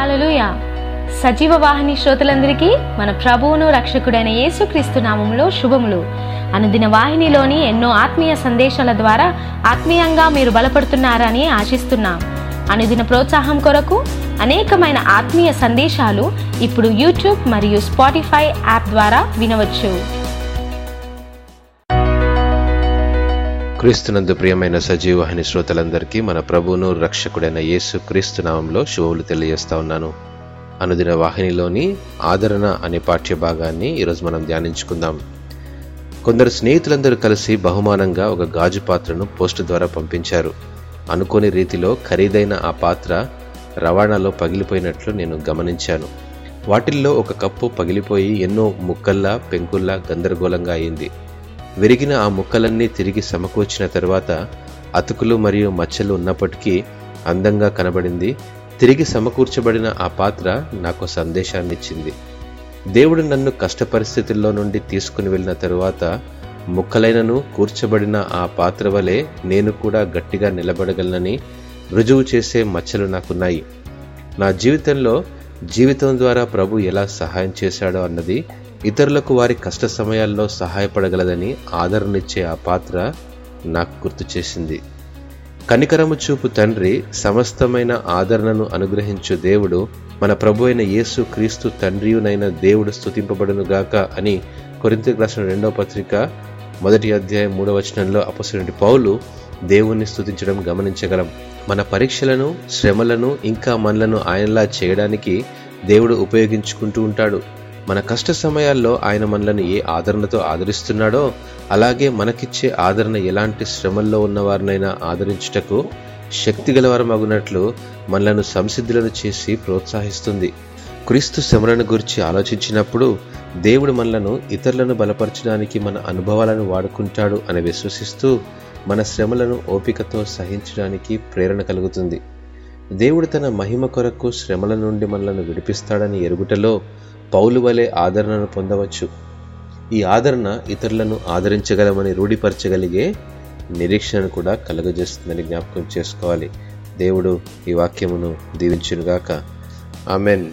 Hallelujah సజీవ వాహిని శ్రోతలందరికీ మన ప్రభువును రక్షకుడైన యేసుక్రీస్తు నామములో శుభములు. అనుదిన వాహినిలోని ఎన్నో ఆత్మీయ సందేశాల ద్వారా ఆత్మీయంగా మీరు బలపడుతున్నారని ఆశిస్తున్నాం. అనుదిన ప్రోత్సాహం కొరకు అనేకమైన ఆత్మీయ సందేశాలు ఇప్పుడు యూట్యూబ్ మరియు స్పాటిఫై యాప్ ద్వారా వినవచ్చు. క్రీస్తునందు ప్రియమైన సజీవహని శ్రోతలందరికీ మన ప్రభువును రక్షకుడైన యేసు క్రీస్తు నామంలో శుభములు తెలియజేస్తా ఉన్నాను. అనుదిన వాహినిలోని ఆదరణ అనే పాఠ్య భాగాన్ని ఈరోజు మనం ధ్యానించుకుందాం. కొందరు స్నేహితులందరూ కలిసి బహుమానంగా ఒక గాజు పాత్రను పోస్టు ద్వారా పంపించారు. అనుకోని రీతిలో ఖరీదైన ఆ పాత్ర రవాణాలో పగిలిపోయినట్లు నేను గమనించాను. వాటిల్లో ఒక కప్పు పగిలిపోయి ఎన్నో ముక్కల్లా పెంకుల్లా గందరగోళంగా అయింది. విరిగిన ఆ ముక్కలన్నీ తిరిగి సమకూర్చిన తరువాత అతుకులు మరియు మచ్చలు ఉన్నప్పటికీ అందంగా కనబడింది. తిరిగి సమకూర్చబడిన ఆ పాత్ర నాకు సందేశాన్ని ఇచ్చింది దేవుడు నన్ను కష్ట పరిస్థితుల్లో నుండి తీసుకుని వెళ్ళిన తరువాత ముక్కలైనను కూర్చబడిన ఆ పాత్ర వలె నేను కూడా గట్టిగా నిలబడగలనని రుజువు చేసే మచ్చలు నాకున్నాయి. నా జీవితంలో జీవితం ద్వారా ప్రభు ఎలా సహాయం చేశాడో అన్నది ఇతరులకు వారి కష్ట సమయాల్లో సహాయపడగలదని ఆదరణనిచ్చే ఆ పాత్ర నాకు గుర్తు చేసింది. కనికరము చూపు తండ్రి సమస్తమైన ఆదరణను అనుగ్రహించు దేవుడు మన ప్రభు అయిన యేసు క్రీస్తు తండ్రియునైన దేవుడు స్థుతింపబడునుగాక అని కొరింతకు రాసిన రెండవ పత్రిక మొదటి అధ్యాయం మూడవ వచనంలో అపసరుడి పౌలు దేవుణ్ణి స్తుతించడం గమనించగలం. మన పరీక్షలను శ్రమలను ఇంకా మనలను ఆయనలా చేయడానికి దేవుడు ఉపయోగించుకుంటూ ఉంటాడు. మన కష్ట సమయాల్లో ఆయన మనలను ఏ ఆదరణతో ఆదరిస్తున్నాడో అలాగే మనకిచ్చే ఆదరణ ఎలాంటి శ్రమల్లో ఉన్నవారినైనా ఆదరించుటకు శక్తి గలవరమగునట్లు మనలను సంసిద్ధులను చేసి ప్రోత్సహిస్తుంది. క్రీస్తు శ్రమలను గురించి ఆలోచించినప్పుడు దేవుడు మనలను ఇతరులను బలపరచడానికి మన అనుభవాలను వాడుకుంటాడు అని విశ్వసిస్తూ మన శ్రమలను ఓపికతో సహించడానికి ప్రేరణ కలుగుతుంది. దేవుడు తన మహిమ కొరకు శ్రమల నుండి మనలను విడిపిస్తాడని ఎరుగుటలో పౌలు వలె ఆదరణను పొందవచ్చు. ఈ ఆదరణ ఇతరులను ఆదరించగలమని రూఢిపరచగలిగే నిరీక్షణను కూడా కలుగజేస్తుందని జ్ఞాపకం చేసుకోవాలి. దేవుడు ఈ వాక్యమును దీవించునుగాక. ఆమెన్.